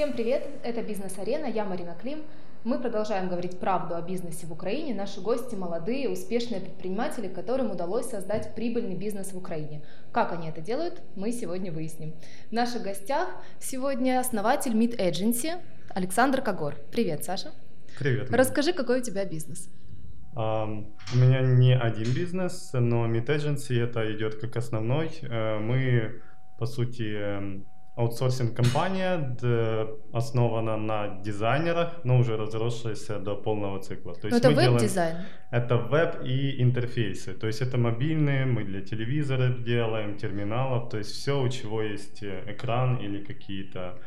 Всем привет! Это «Бизнес-арена», я Марина Клим. Мы продолжаем говорить правду о бизнесе в Украине. Наши гости – молодые, успешные предприниматели, которым удалось создать прибыльный бизнес в Украине. Как они это делают, мы сегодня выясним. В наших гостях сегодня основатель Meet Agency Александр Когор. Привет, Саша. Привет. Расскажи, какой у тебя бизнес? Um, у меня не один бизнес, но Meet Agency это идет как основной. Uh, мы, по сути, аутсорсинг-компания основана на дизайнерах, но уже разросшаяся до полного цикла. То есть но это веб-дизайн? Это веб и интерфейсы. То есть это мобильные, мы для телевизора делаем, терминалов, то есть все, у чего есть э, экран или какие-то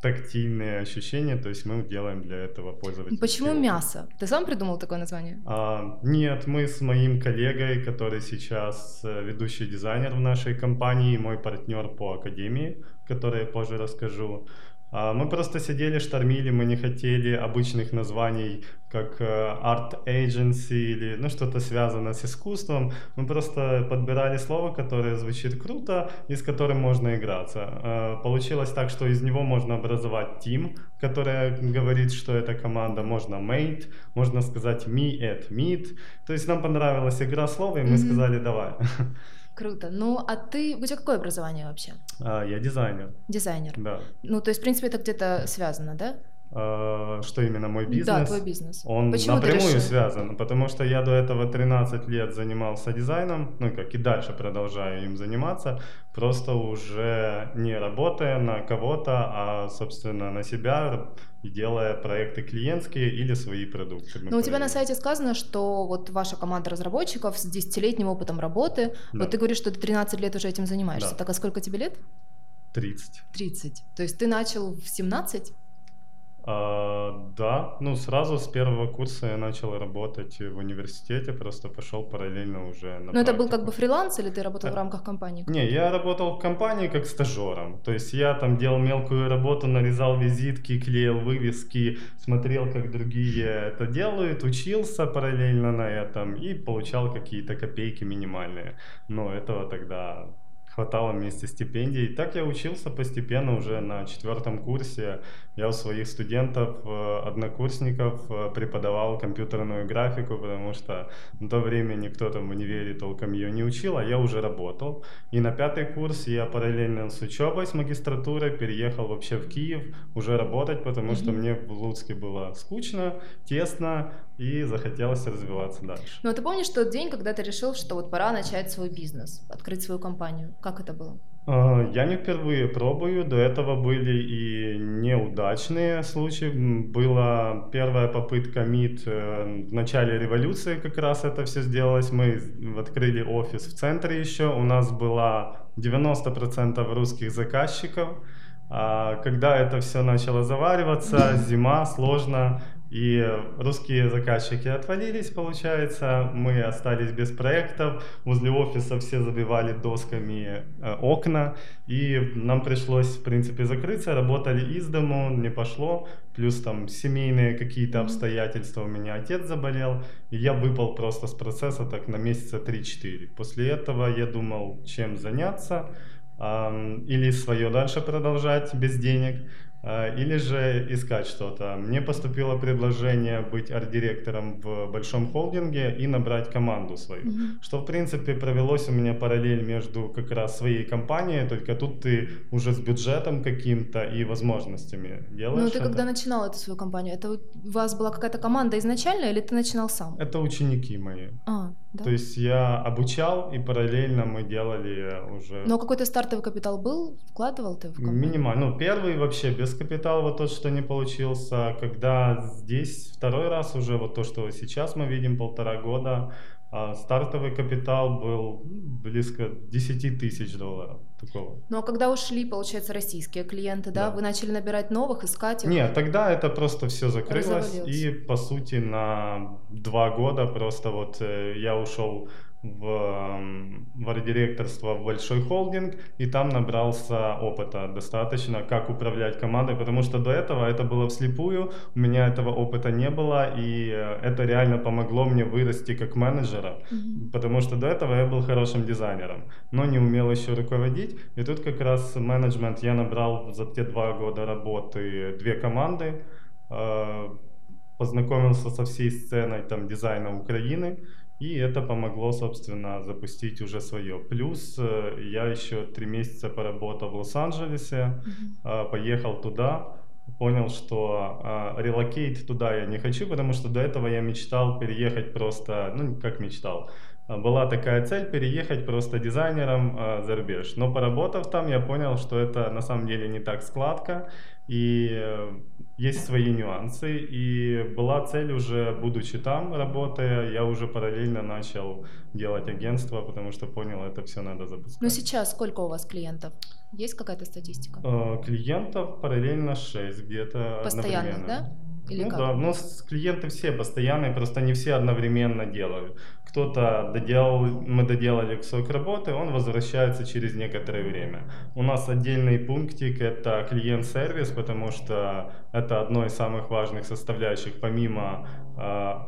тактильные ощущения, то есть мы делаем для этого пользователя. Почему мясо? Ты сам придумал такое название? А, нет, мы с моим коллегой, который сейчас э, ведущий дизайнер в нашей компании, мой партнер по академии, который я позже расскажу, мы просто сидели, штормили, мы не хотели обычных названий, как э, Art Agency или ну, что-то связанное с искусством. Мы просто подбирали слово, которое звучит круто и с которым можно играться. А, получилось так, что из него можно образовать team, которая говорит, что это команда. Можно mate, можно сказать me at meet. То есть нам понравилась игра слов, и мы mm-hmm. сказали давай. Круто. Ну, а ты, у тебя какое образование вообще? А, я дизайнер. Дизайнер? Да. Ну, то есть, в принципе, это где-то связано, да? А, что именно мой бизнес? Да, твой бизнес. Он Почему напрямую связан, потому что я до этого 13 лет занимался дизайном, ну как и дальше продолжаю им заниматься, просто уже не работая на кого-то, а собственно на себя делая проекты клиентские или свои продукты. Но у тебя на сайте сказано, что вот ваша команда разработчиков с 10-летним опытом работы, да. вот ты говоришь, что ты 13 лет уже этим занимаешься, да. так а сколько тебе лет? 30. 30. То есть ты начал в 17? А, да, ну сразу с первого курса я начал работать в университете, просто пошел параллельно уже на Но это был как бы фриланс или ты работал а... в рамках компании? Не, я работал в компании как стажером, то есть я там делал мелкую работу, нарезал визитки, клеил вывески, смотрел, как другие это делают, учился параллельно на этом и получал какие-то копейки минимальные, но этого тогда хватало вместе стипендий. Так я учился постепенно уже на четвертом курсе. Я у своих студентов, э, однокурсников э, преподавал компьютерную графику, потому что на то время никто там в универе толком ее не учил, а я уже работал. И на пятый курс я параллельно с учебой, с магистратурой переехал вообще в Киев уже работать, потому что мне в Луцке было скучно, тесно, и захотелось развиваться дальше. Ну, а ты помнишь тот день, когда ты решил, что вот пора начать свой бизнес, открыть свою компанию? Как это было? А, я не впервые пробую, до этого были и неудачные случаи. Была первая попытка МИД э, в начале революции, как раз это все сделалось. Мы открыли офис в центре еще, у нас было 90% русских заказчиков. А когда это все начало завариваться, зима, сложно, и русские заказчики отвалились, получается, мы остались без проектов, возле офиса все забивали досками э, окна, и нам пришлось, в принципе, закрыться, работали из дому, не пошло, плюс там семейные какие-то обстоятельства, у меня отец заболел, и я выпал просто с процесса так на месяца 3-4. После этого я думал, чем заняться, или свое дальше продолжать без денег, или же искать что-то. Мне поступило предложение быть арт-директором в большом холдинге и набрать команду свою, mm-hmm. что в принципе провелось у меня параллель между как раз своей компанией, только тут ты уже с бюджетом каким-то и возможностями делаешь. Ну ты это. когда начинал эту свою компанию, это у вас была какая-то команда изначально или ты начинал сам? Это ученики мои. А, да? То есть я обучал и параллельно мы делали уже. Но какой-то стартовый капитал был, вкладывал ты в компанию? Минимально, ну первый вообще без капитал, вот тот, что не получился. Когда здесь второй раз уже, вот то, что сейчас мы видим, полтора года, а стартовый капитал был близко 10 тысяч долларов. Такого. Ну а когда ушли, получается, российские клиенты, да? да. Вы начали набирать новых, искать их? Нет, тогда это просто все закрылось. И по сути на два года просто вот э, я ушел в, в арт-директорство в большой холдинг, и там набрался опыта достаточно, как управлять командой, потому что до этого это было вслепую, у меня этого опыта не было, и э, это реально помогло мне вырасти как менеджера, Мгм. потому что до этого я был хорошим дизайнером, но не умел еще руководить, и тут как раз менеджмент я набрал за те два года работы две команды, э, познакомился со всей сценой там дизайна Украины, и это помогло, собственно, запустить уже свое. Плюс э, я еще три месяца поработал в Лос-Анджелесе, а, поехал туда, понял, что а, relocate туда я не хочу, потому что до этого я мечтал переехать просто, ну как мечтал, была такая цель переехать просто дизайнером а, за рубеж. Но поработав там, я понял, что это на самом деле не так сладко, и э, есть свои нюансы. И была цель уже, будучи там, работая, я уже параллельно начал делать агентство, потому что понял, это все надо запускать. Ну сейчас сколько у вас клиентов? Есть какая-то статистика? Э, Клиентов параллельно 6 где-то одновременно. да? Или ну как? да, с- клиенты все постоянные, просто не все одновременно делают. Кто-то доделал, мы доделали кусок работы, он возвращается через некоторое время. У нас отдельный пунктик это клиент-сервис, потому что это одно из самых важных составляющих, помимо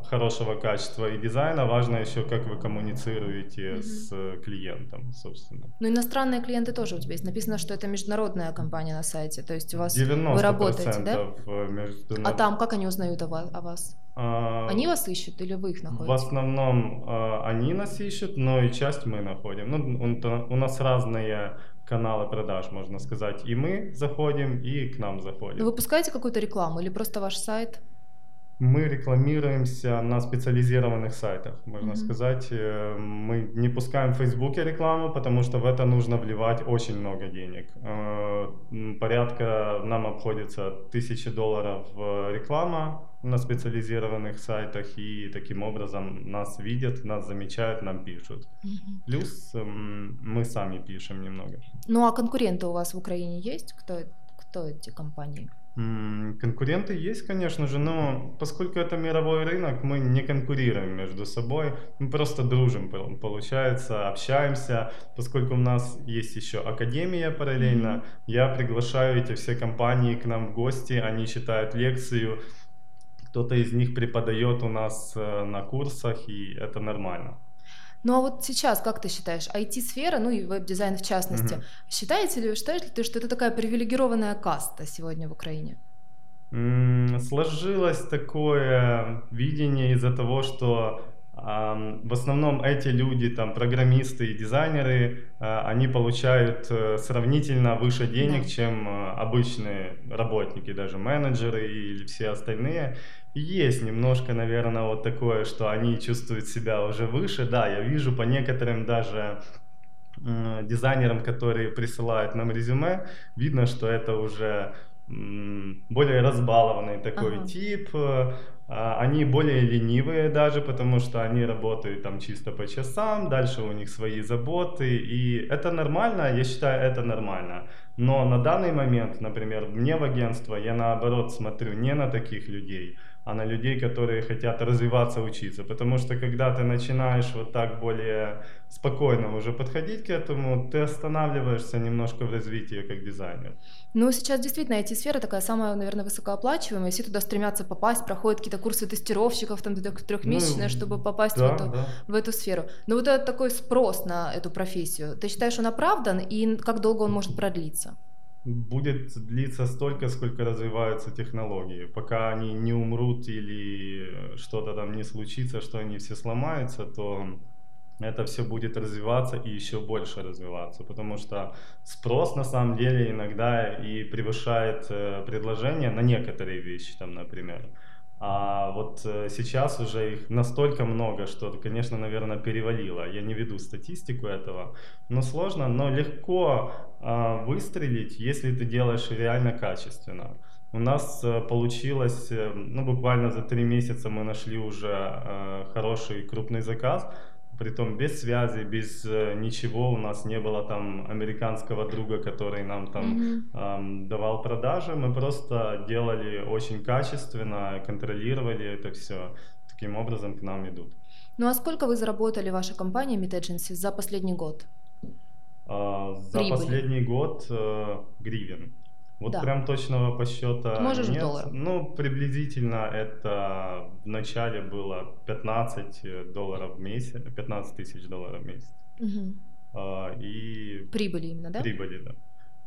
хорошего качества и дизайна, важно еще, как вы коммуницируете Мгм. с э, клиентом, собственно. Ну, иностранные клиенты тоже у тебя есть. Написано, что это международная компания на сайте. То есть у вас 90% вы работаете, да? э, между А там как они узнают о вас? О вас? А, Они вас ищут или вы их В находите? основном э, они нас ищут, но и часть мы находим. Ну, у нас разные каналы продаж, можно сказать. И мы заходим, и к нам Вы заходим. выпускаете какую-то рекламу или просто ваш сайт? Мы рекламируемся на специализированных сайтах, можно Мгм. сказать. Э, Мы не пускаем в Фейсбуке рекламу, потому что в это нужно вливать очень много денег. Э, Порядка нам обходится тысячи долларов э, реклама на специализированных сайтах, и таким образом нас видят, нас замечают, нам пишут. Мгм. Плюс мы сами пишем немного. Ну, а конкуренты у вас в Украине есть? Кто, кто эти компании? Конкуренты есть, конечно же, но поскольку это мировой рынок, мы не конкурируем между собой, мы просто дружим, пол- получается, общаемся, поскольку у нас есть еще академия параллельно, Мгм. я приглашаю эти все компании к нам в гости, они читают лекцию, кто-то из них преподает у нас э, на курсах, и это нормально. Ну, а вот сейчас, как ты считаешь, IT-сфера, ну и веб-дизайн в частности, Мгм. считаете ли, считаешь ли ты, что это такая привилегированная каста сегодня в Украине? Сложилось такое видение из-за того, что в основном эти люди, там, программисты и дизайнеры, а, они получают э, сравнительно выше денег, Да. чем э, обычные работники, даже менеджеры или все остальные. И Есть немножко, наверное, вот такое, что они чувствуют себя уже выше. Да, я вижу по некоторым даже дизайнерам, которые присылают нам резюме, видно, что это уже более разбалованный такой Ага. тип. А, Они более ленивые даже, потому что они работают там чисто по часам, дальше у них свои заботы, и это нормально, я считаю, это нормально. Но на данный момент, например, мне в агентство, я наоборот смотрю не на таких людей, а на людей, которые хотят развиваться, учиться. Потому что когда ты начинаешь вот так более спокойно уже подходить к этому, ты останавливаешься немножко в развитии как дизайнер. Ну, сейчас действительно IT-сфера такая самая, наверное, высокооплачиваемая, все туда стремятся попасть, проходят какие-то курсы тестировщиков, там, трех- трехмесячные, Ну, чтобы попасть в, Да, эту, да. в эту сферу. Но вот этот такой спрос на эту профессию, ты считаешь, он оправдан, и как долго он может продлиться? Будет длиться столько, сколько развиваются технологии. Пока они не умрут или что-то там не случится, что они все сломаются, то это все будет развиваться и еще больше развиваться, потому что спрос на самом деле иногда и превышает э, предложение на некоторые вещи, там, например. А вот э, сейчас уже их настолько много, что, конечно, наверное, перевалило. Я не веду статистику этого, но сложно, но легко а, выстрелить, если ты делаешь реально качественно. У нас э, получилось, э, ну, буквально за три месяца мы нашли уже хороший крупный заказ, притом без связи, без э, ничего, у нас не было там американского друга, который нам там Мгм. ам, давал продажи, мы просто делали очень качественно, контролировали это все. Таким образом к нам идут. Ну а сколько вы заработали, ваша компания Meet Agency, за последний год? А, за Прибыли. последний год э, гривен. Вот Да. прям точного посчета Можешь в нет. долларах? Ну, приблизительно это в начале было 15 долларов в месяц, 15 тысяч долларов в месяц. Мгм. А, И Прибыли именно, да? Прибыли, да.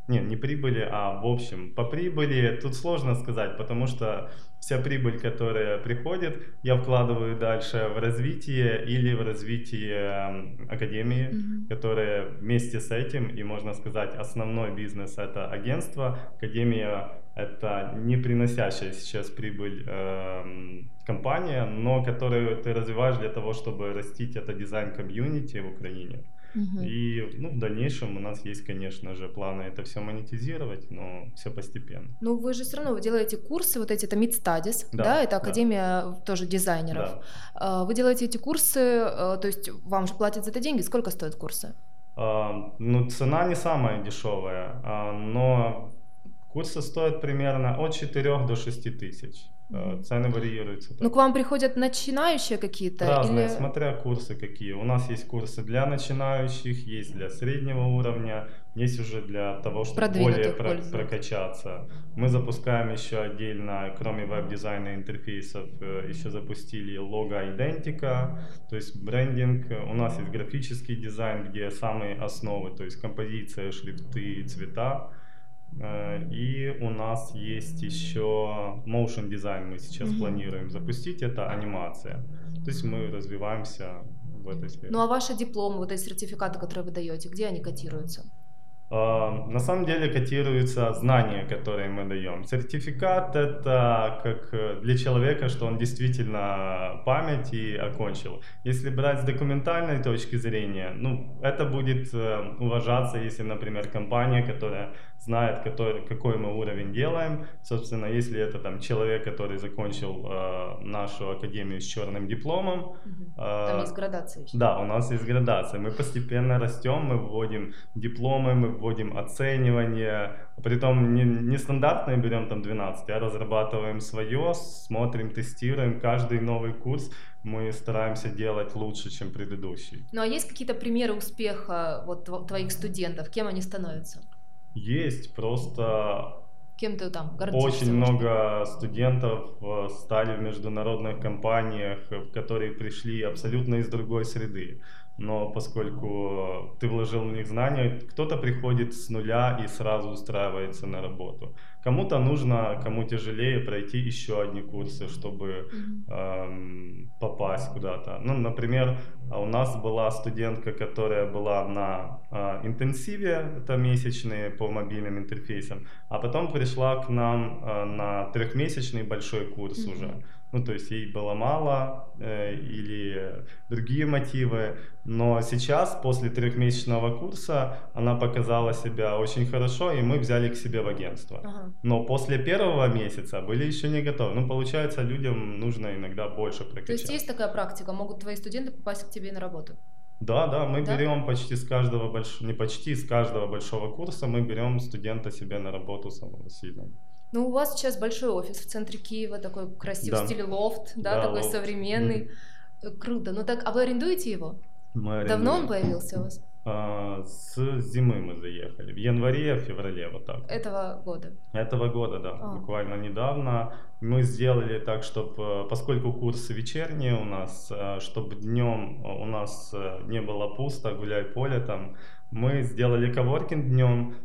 Не, не прибыли, а в общем, по прибыли тут сложно сказать, потому что вся прибыль, которая приходит, я вкладываю дальше в развитие или в развитие академии, Мгм. которая вместе с этим, и можно сказать, основной бизнес это агентство, академия это не приносящая сейчас прибыль эм, компания, но которую ты развиваешь для того, чтобы растить это дизайн комьюнити в Украине. И ну, в дальнейшем у нас есть, конечно же, планы это все монетизировать, но все постепенно. Ну, вы же все равно вы делаете курсы, вот эти, это Meet Studies, да, Да, это да. Академия тоже дизайнеров. Да. А, Вы делаете эти курсы, э, то есть вам же платят за это деньги. Сколько стоят курсы? Ну, цена не самая дешевая, а, но курсы стоят примерно от 4 до 6 тысяч. Мгм. Цены варьируются. Ну, к вам приходят начинающие какие-то? Разные, или... смотря курсы какие. У нас есть курсы для начинающих, есть для среднего уровня, есть уже для того, чтобы более про- прокачаться. Мы запускаем еще отдельно, кроме веб-дизайна интерфейсов, э, еще запустили logo identity, то есть брендинг. У нас есть графический дизайн, где самые основы, то есть композиция, шрифты, цвета. Э, И у нас есть еще motion дизайн, мы сейчас Мгм. планируем запустить, это анимация. То есть мы развиваемся в этой сфере. Ну, а ваши дипломы, вот эти сертификаты, которые вы даете, где они котируются? А, На самом деле котируются знания, которые мы даем. Сертификат это как э, для человека, что он действительно память и окончил. Если брать с документальной точки зрения, ну, это будет э, уважаться, если, например, компания, которая знает, который, какой мы уровень делаем. Собственно, если это там человек, который закончил э, нашу академию с черным дипломом, э, Там есть градация еще. да, у нас есть градация. Мы постепенно растем, мы вводим дипломы, мы вводим оценивание. Притом не, не стандартные берем там 12, а разрабатываем свое, смотрим, тестируем. Каждый новый курс мы стараемся делать лучше, чем предыдущий. Ну, а есть какие-то примеры успеха вот тво- твоих студентов? Кем они становятся? Есть просто Кем ты там гордишься? Очень много студентов э, стали в международных компаниях, э, которые пришли абсолютно из другой среды. Но поскольку ты вложил в них знания, кто-то приходит с нуля и сразу устраивается на работу. Кому-то нужно, кому тяжелее, пройти еще одни курсы, чтобы эм, попасть куда-то. Ну, например, а у нас была студентка, которая была на э, интенсиве, это месячные по мобильным интерфейсам, а потом пришла к нам э, на трехмесячный большой курс Мгм. уже. Ну, то есть ей было мало э, или другие мотивы. Но сейчас, после трехмесячного курса, она показала себя очень хорошо, и мы взяли к себе в агентство. Ага. Но после первого месяца были еще не готовы. Ну, получается, людям нужно иногда больше То прокачаться. есть есть такая практика, могут твои студенты попасть к тебе на работу? Да, да, мы Да? берем почти с каждого большого, не почти, с каждого большого курса мы берем студента себе на работу самосильно. Ну, у вас сейчас большой офис в центре Киева, такой красивый, Да. в стиле лофт, да, Да, такой лофт. современный. Э, Круто. Ну так, а вы арендуете его? Мы Давно он арендуем. появился у вас? А, с зимы мы заехали. В январе, феврале, вот так. Этого года. Этого года, да, А. буквально недавно. Мы сделали так, чтобы, поскольку курсы вечерние у нас, чтобы днем у нас э, не было пусто, гуляй поле там, мы сделали коворкинг днем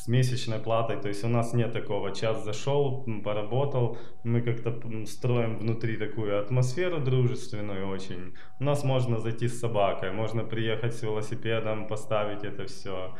с месячной платой, то есть у нас нет такого, час зашел, поработал, мы как-то строим внутри такую атмосферу дружественную очень. У нас можно зайти с собакой, можно приехать с велосипедом, поставить это все,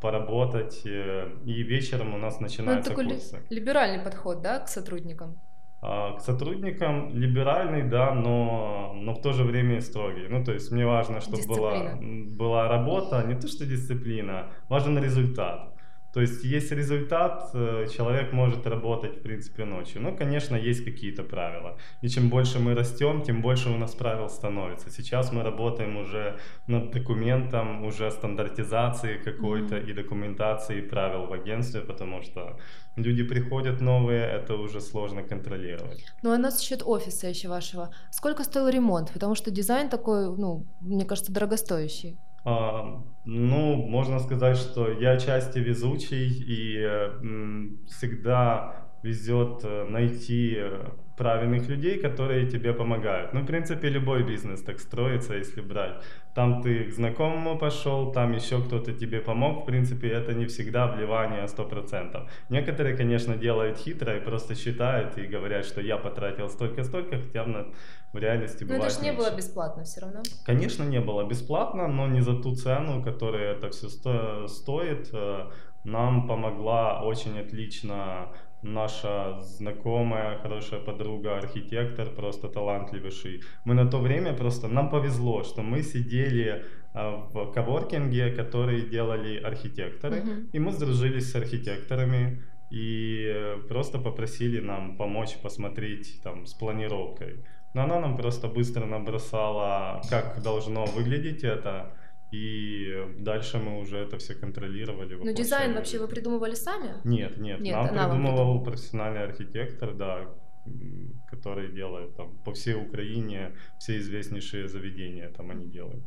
поработать, э, и вечером у нас Ну, это начинаются такой курсы. либеральный подход, да, к сотрудникам? А, К сотрудникам либеральный, да, но, но в то же время и строгий. Ну, то есть мне важно, чтобы была, Дисциплина. была работа, не то что дисциплина, важен результат. То есть есть результат, э, человек может работать, в принципе, ночью. Но, конечно, есть какие-то правила. И чем больше мы растем, тем больше у нас правил становится. Сейчас мы работаем уже над документом, уже стандартизацией какой-то mm-hmm. и документацией правил в агентстве, потому что люди приходят новые, это уже сложно контролировать. Ну, а насчет офиса еще вашего. Сколько стоил ремонт? Потому что дизайн такой, ну, мне кажется, дорогостоящий. Ну, можно сказать, что я части везучий и м, всегда везет э, найти э, правильных людей, которые тебе помогают. Ну, в принципе, любой бизнес так строится, если брать. Там ты к знакомому пошел, там еще кто-то тебе помог. В принципе, это не всегда вливание 100%. Некоторые, конечно, делают хитро и просто считают и говорят, что я потратил столько-столько, хотя в, в реальности но бывает это же не меньше. было бесплатно все равно. Конечно, не было бесплатно, но не за ту цену, которая это все сто стоит. Э, нам помогла очень отлично наша знакомая, хорошая подруга, архитектор, просто талантливейший. Мы на то время просто, нам повезло, что мы сидели а, в коворкинге, который делали архитекторы, Мгм. и мы сдружились с архитекторами и просто попросили нам помочь посмотреть там с планировкой. Но она нам просто быстро набросала, как должно выглядеть это, и дальше мы уже это все контролировали. Но Ну, дизайн воплощали. вообще вы придумывали сами? Нет, нет, Нет, нам вам придумывал придумала. профессиональный архитектор, да, который делает там по всей Украине все известнейшие заведения там они делают.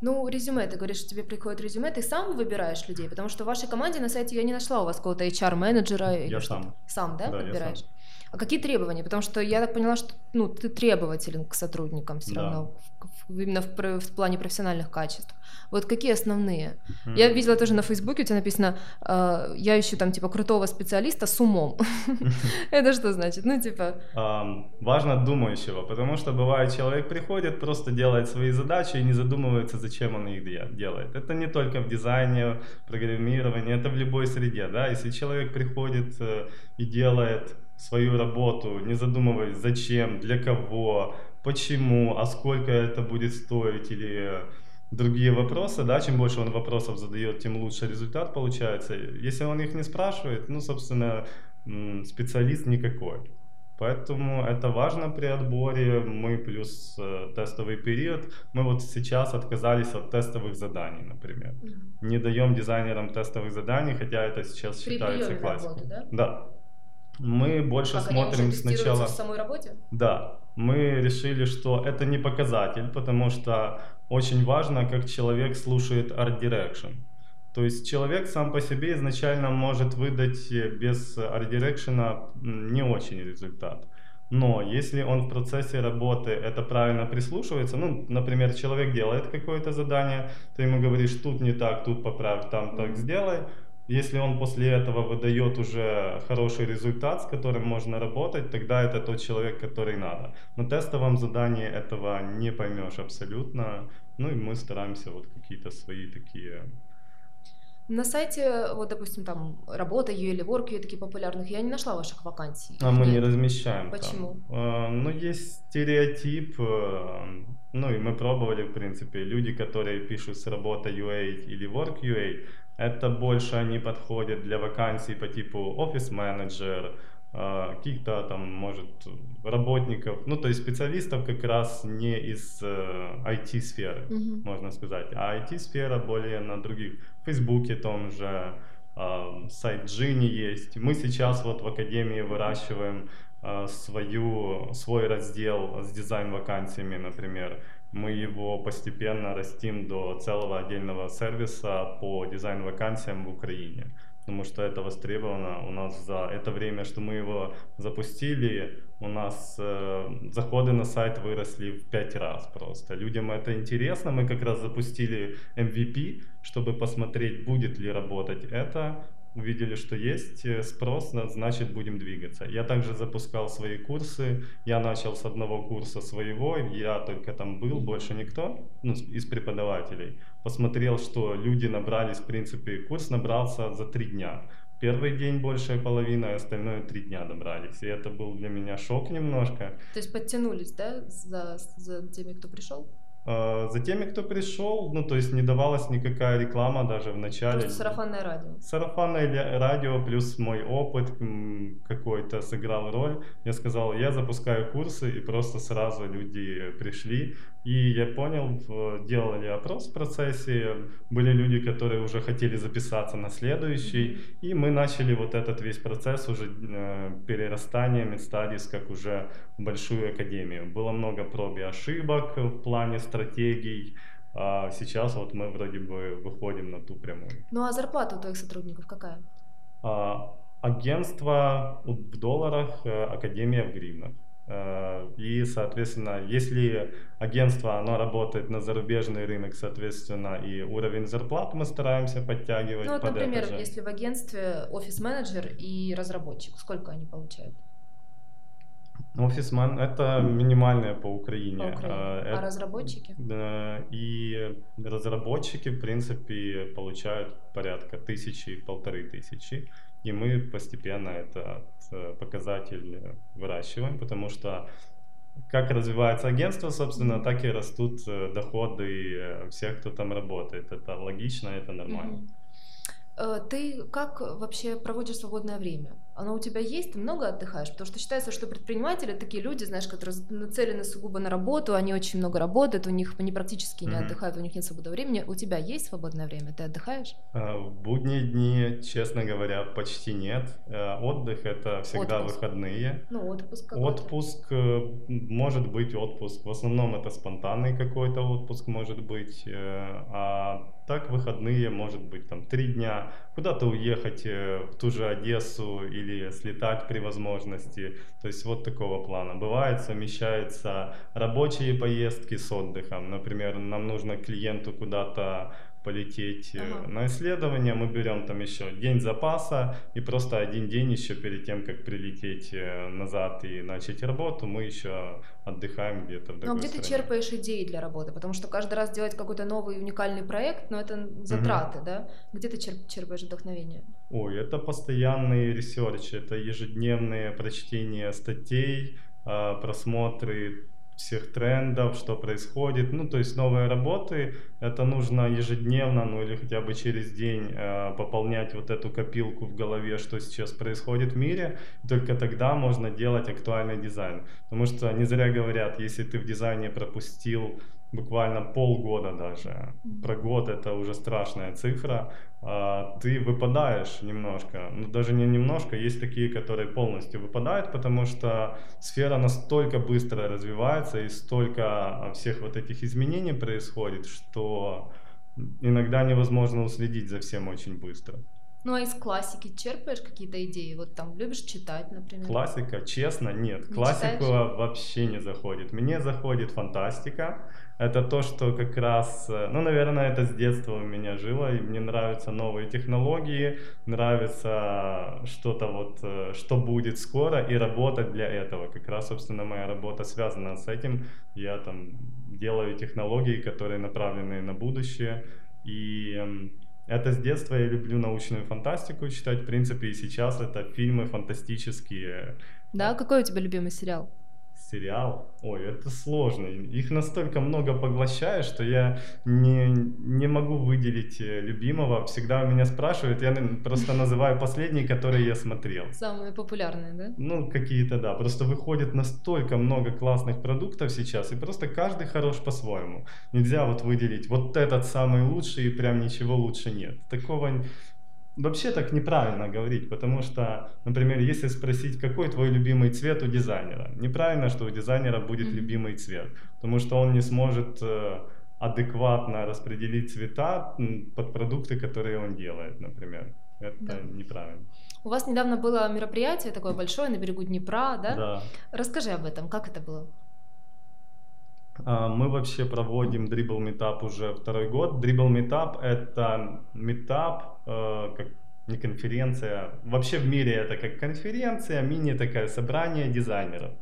Ну, резюме, ты говоришь, что тебе приходит резюме, ты сам выбираешь людей, потому что в вашей команде на сайте я не нашла у вас какого-то HR-менеджера. Я сам. Сам, да, Да, я подбираешь? сам. А какие требования? Потому что я так поняла, что ну, ты требователен к сотрудникам все Да. равно, в- именно в, в плане профессиональных качеств. Вот какие основные? М. Я видела тоже на Фейсбуке, у тебя написано, э, я ищу там типа крутого специалиста с умом. Это что значит? Ну, типа, важно думающего, потому что бывает человек приходит, просто делает свои задачи и не задумывается, зачем он их де- делает. Это не только в дизайне, программировании, это в любой среде, да. Если человек приходит э, и делает свою работу, не задумываясь, зачем, для кого, почему, а сколько это будет стоить или другие вопросы, да, чем больше он вопросов задает, тем лучше результат получается. Если он их не спрашивает, ну, собственно, специалист никакой. Поэтому это важно при отборе. Мы плюс э, тестовый период. Мы вот сейчас отказались от тестовых заданий, например. Не даем дизайнерам тестовых заданий, хотя это сейчас при считается классикой. работу, да? Да. Мы больше Как они смотрим тестируются сначала. в самой работе? Да, мы решили, что это не показатель, потому что очень важно, как человек слушает Art Direction. То есть человек сам по себе изначально может выдать э, без Art Direction не очень результат. Но если он в процессе работы это правильно прислушивается, ну, например, человек делает какое-то задание, ты ему говоришь, тут не так, тут поправь, там так сделай, если он после этого выдает уже хороший результат, с которым можно работать, тогда это тот человек, который надо. На тестовом задании этого не поймешь абсолютно. Ну и мы стараемся вот какие-то свои такие... На сайте, вот, допустим, там работа или Work.ua такие популярных, я не нашла ваших вакансий. А мы не Нет. размещаем там. Почему? Э, Ну, есть стереотип, э, ну и мы пробовали, в принципе, люди, которые пишут с работа UA или Work UA, это больше они подходят для вакансий по типу офис-менеджер, э, каких-то там, может, работников, ну, то есть специалистов как раз не из э, IT-сферы Мгм. можно сказать. А IT-сфера более на других. В Фейсбуке том же, а, сайт Джини есть. Мы сейчас вот в Академии выращиваем а, свою, свой раздел с дизайн-вакансиями, например. Мы его постепенно растим до целого отдельного сервиса по дизайн-вакансиям в Украине. Потому что это востребовано. У нас за это время, что мы его запустили, у нас э, заходы на сайт выросли в 5 раз просто. Людям это интересно. Мы как раз запустили MVP, чтобы посмотреть, будет ли работать это. Увидели, что есть э, спрос, на- значит будем двигаться. Я также запускал свои курсы. Я начал с одного курса своего, я только там был, больше никто ну, из преподавателей. Посмотрел, что люди набрались, в принципе, курс набрался за три дня. Первый день большая половина, а остальное три дня добрались. И это был для меня шок немножко. То есть подтянулись, да, за, за теми, кто пришел? Э, за теми, кто пришел, ну, то есть не давалась никакая реклама даже в начале. Просто сарафанное радио. Сарафанное радио плюс мой опыт какой-то сыграл роль. Я сказал, я запускаю курсы, и просто сразу люди пришли. И я понял, делали опрос в процессе, были люди, которые уже хотели записаться на следующий, и мы начали вот этот весь процесс уже э, перерастания MedStudies как уже большую академию. Было много проб и ошибок в плане стратегий, а сейчас вот мы вроде бы выходим на ту прямую. Ну а зарплата у твоих сотрудников какая? А, агентство в долларах, э, академия в гривнах. Э, и, соответственно, если агентство, оно работает на зарубежный рынок, соответственно, и уровень зарплат мы стараемся подтягивать. Ну, вот, под например, если в агентстве офис-менеджер и разработчик, сколько они получают? Офисмен это минимальное по Украине. По Украине. А, это, а разработчики? Да, и разработчики, в принципе, получают порядка тысячи, полторы тысячи. И мы постепенно этот э, показатель выращиваем, потому что как развивается агентство, собственно, так и растут э, доходы э, всех, кто там работает. Это логично, это нормально. Mm-hmm. Э, ты как вообще проводишь свободное время? Оно у тебя есть? Ты много отдыхаешь? Потому что считается, что предприниматели такие люди, знаешь, которые нацелены сугубо на работу, они очень много работают, у них они практически не mm-hmm. отдыхают, у них нет свободного времени. У тебя есть свободное время? Ты отдыхаешь? Э, в будние дни, честно говоря, почти нет. Э, отдых это всегда отпуск. выходные. Ну, отпуск какой-то. Отпуск может быть отпуск. В основном это спонтанный какой-то отпуск может быть. А так выходные, может быть, там три дня, куда-то уехать э, в ту же Одессу или слетать при возможности. То есть вот такого плана. Бывает, совмещаются рабочие поездки с отдыхом. Например, нам нужно клиенту куда-то полететь э, ага. на исследование, мы берем там еще день запаса и просто один день еще перед тем, как прилететь э, назад и начать работу, мы еще отдыхаем где-то в другой Ну, где стране. ты черпаешь идеи для работы? Потому что каждый раз делать какой-то новый уникальный проект, но это затраты, угу. да? Где ты черп черпаешь вдохновение? Ой, это постоянный ресерч, это ежедневные прочтения статей, а, просмотры всех трендов, что происходит. Ну, то есть новые работы, это нужно ежедневно, ну или хотя бы через день э, пополнять вот эту копилку в голове, что сейчас происходит в мире. И только тогда можно делать актуальный дизайн. Потому что не зря говорят, если ты в дизайне пропустил буквально полгода даже. Про год это уже страшная цифра. А, ты выпадаешь немножко, ну даже не немножко, есть такие, которые полностью выпадают, потому что сфера настолько быстро развивается и столько всех вот этих изменений происходит, что иногда невозможно уследить за всем очень быстро. Ну а из классики черпаешь какие-то идеи? Вот там любишь читать, например? Классика, честно, нет. Не Классику читаешь? вообще не заходит. Мне заходит фантастика. Это то, что как раз, э, ну, наверное, это с детства у меня жило. И мне нравятся новые технологии, нравится что-то вот, э, что будет скоро, и работать для этого. Как раз, собственно, моя работа связана с этим. Я там делаю технологии, которые направлены на будущее. И эм, это с детства я люблю научную фантастику читать, в принципе, и сейчас это фильмы фантастические. Да, какой у тебя любимый сериал? Сериал. Ой, это сложно. Их настолько много поглощаю, что я не, не могу выделить э, любимого. Всегда у меня спрашивают, я просто называю последний, который я смотрел. Самые популярные, да? Ну, какие-то, да. Просто выходит настолько много классных продуктов сейчас, и просто каждый хорош по-своему. Нельзя вот выделить вот этот самый лучший, и прям ничего лучше нет. Такого Вообще так неправильно говорить, потому что, например, если спросить, какой твой любимый цвет у дизайнера, неправильно, что у дизайнера будет mm-hmm. любимый цвет, потому что он не сможет э, адекватно распределить цвета под продукты, которые он делает, например. Это да. неправильно. У вас недавно было мероприятие такое большое на берегу Днепра, да? Да. Расскажи об этом, как это было? А, мы вообще проводим Dribble Meetup уже второй год. Dribble Meetup — это метап, э, как не конференция. Вообще в мире это как конференция, мини такое собрание дизайнеров.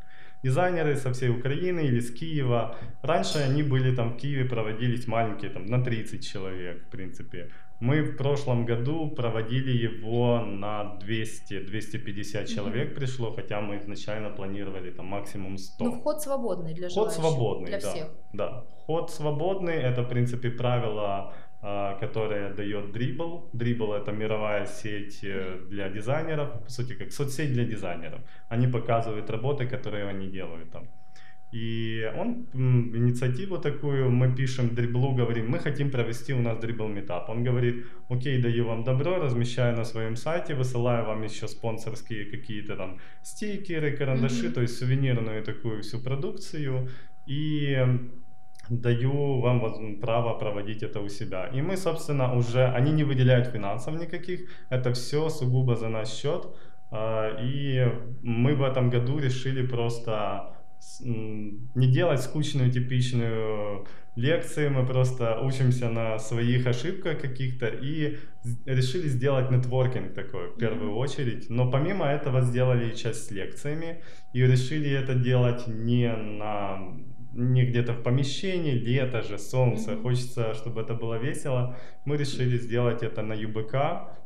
Дизайнеры со всей Украины или с Киева. Раньше они были там в Киеве, проводились маленькие, там на 30 человек, в принципе. Мы в прошлом году проводили его на 200-250 человек пришло, хотя мы изначально планировали там максимум 100. Ну, вход свободный для Вход желающих, свободный, для да. всех. Да, вход свободный, это в принципе правило, а, которое дает Dribble. Dribble это мировая сеть э, для дизайнеров, по сути как соцсеть для дизайнеров. Они показывают работы, которые они делают там. И он инициативу такую, мы пишем дриблу, говорим, мы хотим провести у нас дрибл метап. Он говорит, окей, даю вам добро, размещаю на своем сайте, высылаю вам еще спонсорские какие-то там стикеры, карандаши, Мгм. то есть сувенирную такую всю продукцию. И даю вам право проводить это у себя. И мы, собственно, уже, они не выделяют финансов никаких, это все сугубо за наш счет. А, И мы в этом году решили просто не делать скучную типичную лекцию, мы просто учимся на своих ошибках каких-то и решили сделать нетворкинг такой в первую Мгм. очередь. Но помимо этого сделали часть с лекциями и решили это делать не на не где-то в помещении, лето же, солнце, Мгм. хочется, чтобы это было весело. Мы решили сделать это на ЮБК,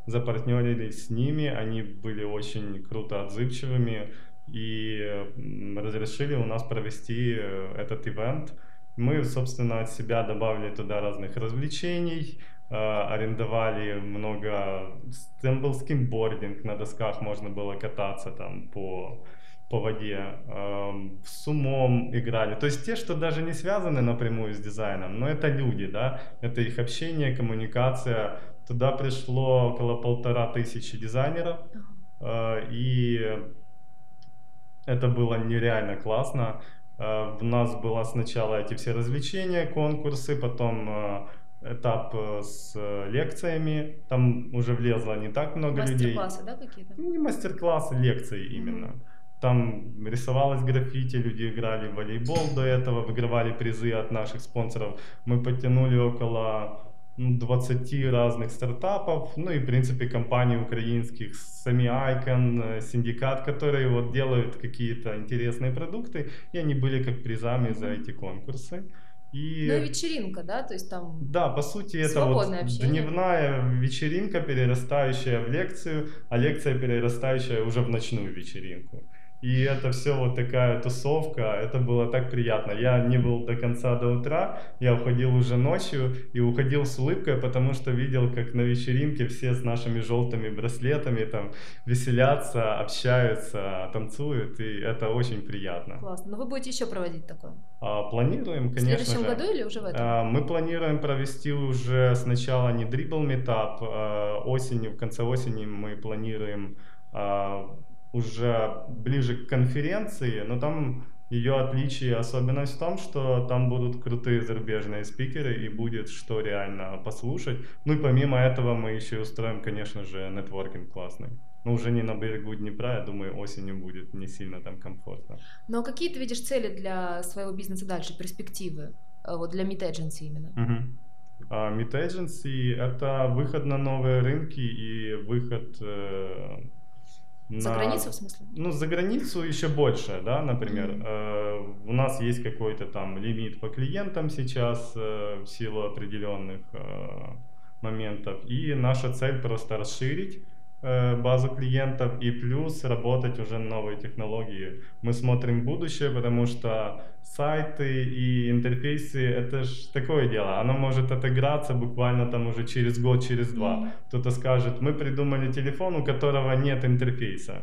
запартнерились с ними, они были очень круто отзывчивыми и разрешили у нас провести э, этот ивент. Мы, собственно, от себя добавили туда разных развлечений, э, арендовали много, там был скимбординг, на досках можно было кататься там по по воде, эм, с умом играли. То есть те, что даже не связаны напрямую с дизайном, но это люди, да, это их общение, коммуникация. Туда пришло около полтора тысячи дизайнеров, э, и это было нереально классно. Э, У нас было сначала эти все развлечения, конкурсы, потом э, этап э, с лекциями. Там уже влезло не так много людей. Мастер-классы, да, какие-то? Ну, Не мастер-классы, лекции именно. Там рисовалось граффити, люди играли в волейбол до этого, выигрывали призы от наших спонсоров. Мы подтянули около 20 разных стартапов, ну и, в принципе, компаний украинских, сами Icon, э, Синдикат, которые вот делают какие-то интересные продукты, и они были как призами за эти конкурсы. И... Ну и вечеринка, да, то есть там... Да, по сути, это вот общение. дневная вечеринка, перерастающая в лекцию, а лекция, перерастающая уже в ночную вечеринку. И это все вот такая тусовка, это было так приятно. Я не был до конца до утра, я уходил уже ночью и уходил с улыбкой, потому что видел, как на вечеринке все с нашими желтыми браслетами там веселятся, общаются, танцуют, и это очень приятно. Классно. Но вы будете еще проводить такое? А, Планируем, В конечно следующем же. году или уже в этом? А, Мы планируем провести уже сначала не дрибл метап, а осенью, в конце осени мы планируем а, уже ближе к конференции, но там ее отличие и особенность в том, что там будут крутые зарубежные спикеры и будет что реально послушать. Ну и помимо этого мы еще и устроим, конечно же, нетворкинг классный. Но уже не на берегу Днепра, я думаю, осенью будет не сильно там комфортно. Но какие ты видишь цели для своего бизнеса дальше, перспективы? Э, Вот для Meet Agency именно. Мгм. А, Meet Agency — это выход на новые рынки и выход э, За на- границу, в смысле? Ну, за границу еще больше, да, например. Мгм. Э, у нас есть какой-то там лимит по клиентам сейчас э, в силу определенных э, моментов. И наша цель просто расширить базу клиентов и плюс работать уже на новые технологии. Мы смотрим будущее, потому что сайты и интерфейсы это ж такое дело. Оно может отыграться буквально там уже через год, через два. Мгм. Кто-то скажет, мы придумали телефон, у которого нет интерфейса.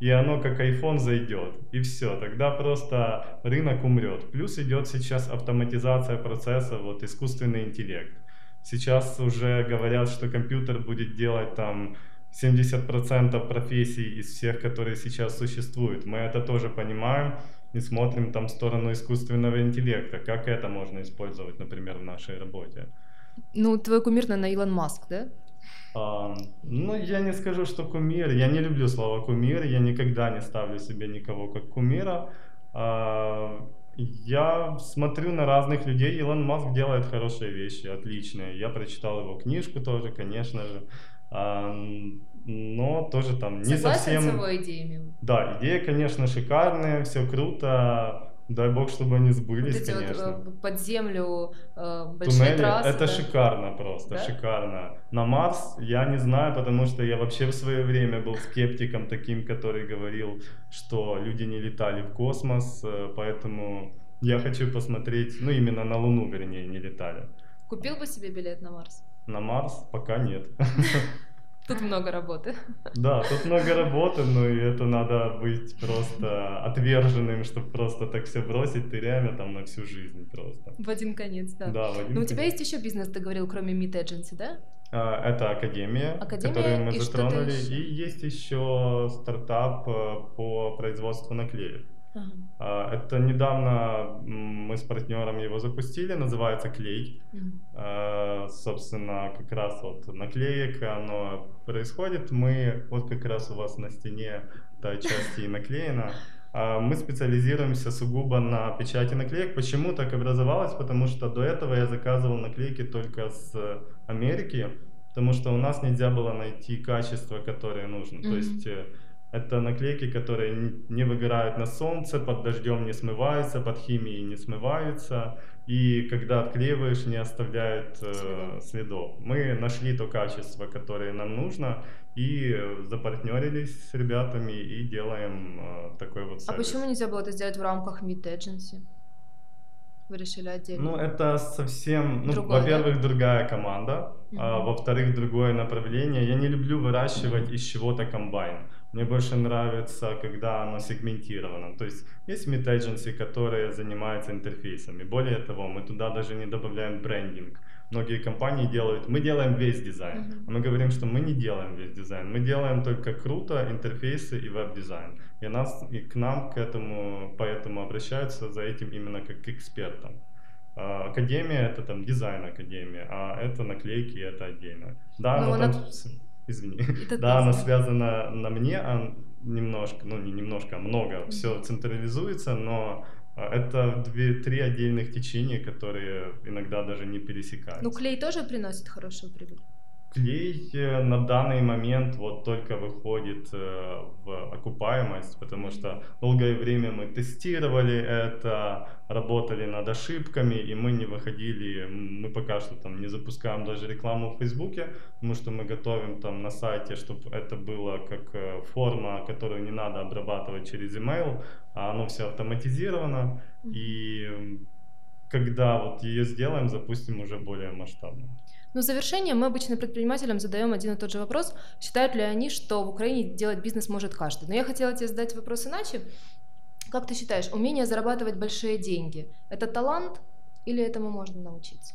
И оно как iPhone зайдет. И все, тогда просто рынок умрет. Плюс идет сейчас автоматизация процесса, вот искусственный интеллект. Сейчас уже говорят, что компьютер будет делать там 70% профессий из всех, которые сейчас существуют. Мы это тоже понимаем и смотрим там в сторону искусственного интеллекта. Как это можно использовать, например, в нашей работе. Ну, твой кумир, наверное, Илон Маск, да? А, ну, я не скажу, что кумир. Я не люблю слово кумир. Я никогда не ставлю себе никого как кумира. А, я смотрю на разных людей. Илон Маск делает хорошие вещи, отличные. Я прочитал его книжку тоже, конечно же. Но тоже там не Согласен совсем... с его идеями? Да, идея, конечно, шикарная, все круто, дай бог, чтобы они сбылись, вот эти конечно. Вот, э, под землю э, большие Туннели, трассы. это да? шикарно просто, Да? шикарно. На Марс я не знаю, потому что я вообще в свое время был скептиком таким, который говорил, что люди не летали в космос, э, поэтому я хочу посмотреть, ну именно на Луну, вернее, не летали. Купил бы себе билет на Марс? На Марс пока нет. Тут много работы. Да, тут много работы, но и это надо быть просто отверженным, чтобы просто так все бросить, ты реально там на всю жизнь просто. В один конец, да. Да, в один Но у тебя конец. есть еще бизнес, ты говорил, кроме Meet Agency, да? А, Это академия, Академия которую мы и затронули, и есть еще стартап э, по производству наклеек. Ага. А, Это недавно мы с партнером его запустили, называется Клей. Мгм. А, Собственно, как раз вот наклеек, оно происходит. Мы, вот как раз у вас на стене та часть и наклеена. А, Мы специализируемся сугубо на печати наклеек. Почему так образовалось? Потому что до этого я заказывал наклейки только с Америки, потому что у нас нельзя было найти качество, которое нужно. То Мгм. есть э, это наклейки, которые не выгорают на солнце, под дождем не смываются, под химией не смываются, и когда отклеиваешь, не оставляют э, Следов. Мы нашли то качество, которое нам нужно, и запартнерились с ребятами и делаем э, такой вот А сервис. почему нельзя было это сделать в рамках Meet Agency? Вы решили отдельно? Ну, это совсем, ну, Другое, во-первых, другая команда, а, Мгм. во-вторых, другое направление. Я не люблю выращивать из чего-то комбайн. Мне больше нравится, когда оно сегментировано. То есть есть Meet agency, которые занимаются интерфейсами. Более того, мы туда даже не добавляем брендинг. Многие компании делают, мы делаем весь дизайн. Мгм. А мы говорим, что мы не делаем весь дизайн. Мы делаем только круто интерфейсы и веб-дизайн. И, нас, и к нам к этому, поэтому обращаются за этим именно как к экспертам. А, Академия это там дизайн академия, а это наклейки это отдельно. Да, Ну, но она- там, с- извини, Это да, она связана на мне, а немножко, ну не немножко, а много, все централизуется, но а, это две-три отдельных течения, которые иногда даже не пересекаются. Ну, клей тоже приносит хорошую прибыль. Клей э, на данный момент вот только выходит э, в окупаемость, потому что долгое время мы тестировали это, работали над ошибками, и мы не выходили, мы пока что там не запускаем даже рекламу в Фейсбуке, потому что мы готовим там на сайте, чтобы это было как э, форма, которую не надо обрабатывать через email, а оно все автоматизировано, и когда вот ее сделаем, запустим уже более масштабно. Но в завершение мы обычно предпринимателям задаем один и тот же вопрос. Считают ли они, что в Украине делать бизнес может каждый? Но я хотела тебе задать вопрос иначе. Как ты считаешь, умение зарабатывать большие деньги – это талант или этому можно научиться?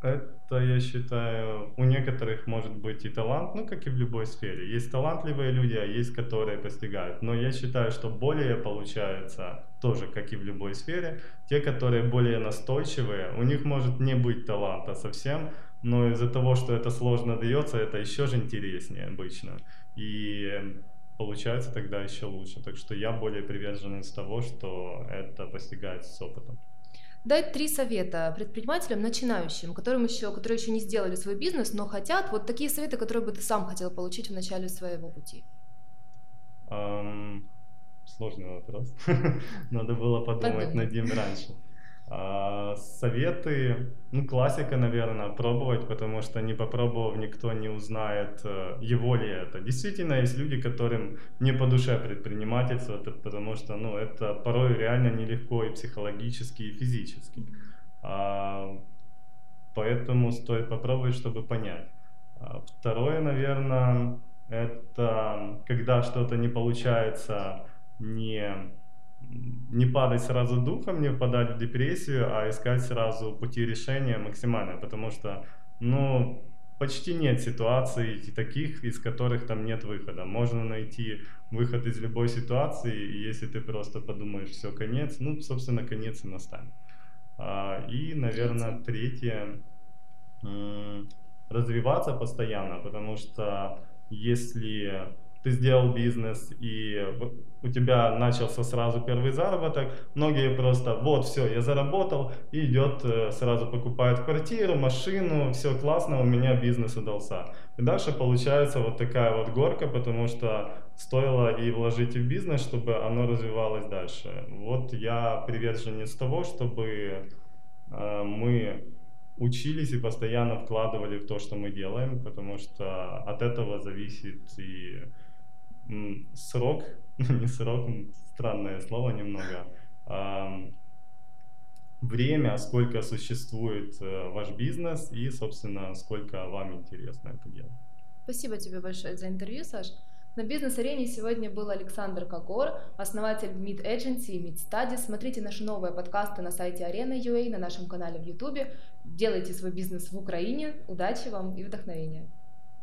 Это, я считаю, у некоторых может быть и талант, ну, как и в любой сфере. Есть талантливые люди, а есть, которые постигают. Но я считаю, что более получается, тоже, как и в любой сфере, те, которые более настойчивые, у них может не быть таланта совсем, но из-за того, что это сложно дается, это еще же интереснее обычно. И получается тогда еще лучше. Так что я более приверженец того, что это постигается с опытом. Дай три совета предпринимателям, начинающим, которым еще, которые еще не сделали свой бизнес, но хотят. Вот такие советы, которые бы ты сам хотел получить в начале своего пути. Ам, сложный вопрос. Надо было подумать Подумай. над ним раньше. А, советы, ну, классика, наверное, пробовать, потому что не попробовав, никто не узнает, э, его ли это. Действительно, есть люди, которым не по душе предпринимательство, потому что, ну, это порой реально нелегко и психологически, и физически. А, поэтому стоит попробовать, чтобы понять. А, Второе, наверное, это когда что-то не получается, не, не падать сразу духом, не впадать в депрессию, а искать сразу пути решения максимально, потому что, ну, почти нет ситуаций таких, из которых там нет выхода. Можно найти выход из любой ситуации, и если ты просто подумаешь, все, конец, ну, собственно, конец и настанет. А, И, наверное, третье, развиваться постоянно, потому что если ты сделал бизнес и у тебя начался сразу первый заработок, многие просто вот все, я заработал и идет э, сразу покупает квартиру, машину, все классно, у меня бизнес удался. И дальше получается вот такая вот горка, потому что стоило и вложить в бизнес, чтобы оно развивалось дальше. Вот я приверженец того, чтобы э, мы учились и постоянно вкладывали в то, что мы делаем, потому что от этого зависит и срок, не срок, странное слово немного, а время, сколько существует э, ваш бизнес и, собственно, сколько вам интересно это делать. Спасибо тебе большое за интервью, Саш. На бизнес-арене сегодня был Александр Кокор, основатель Meet Agency и Meet Studies. Смотрите наши новые подкасты на сайте Arena.ua, на нашем канале в YouTube. Делайте свой бизнес в Украине. Удачи вам и вдохновения!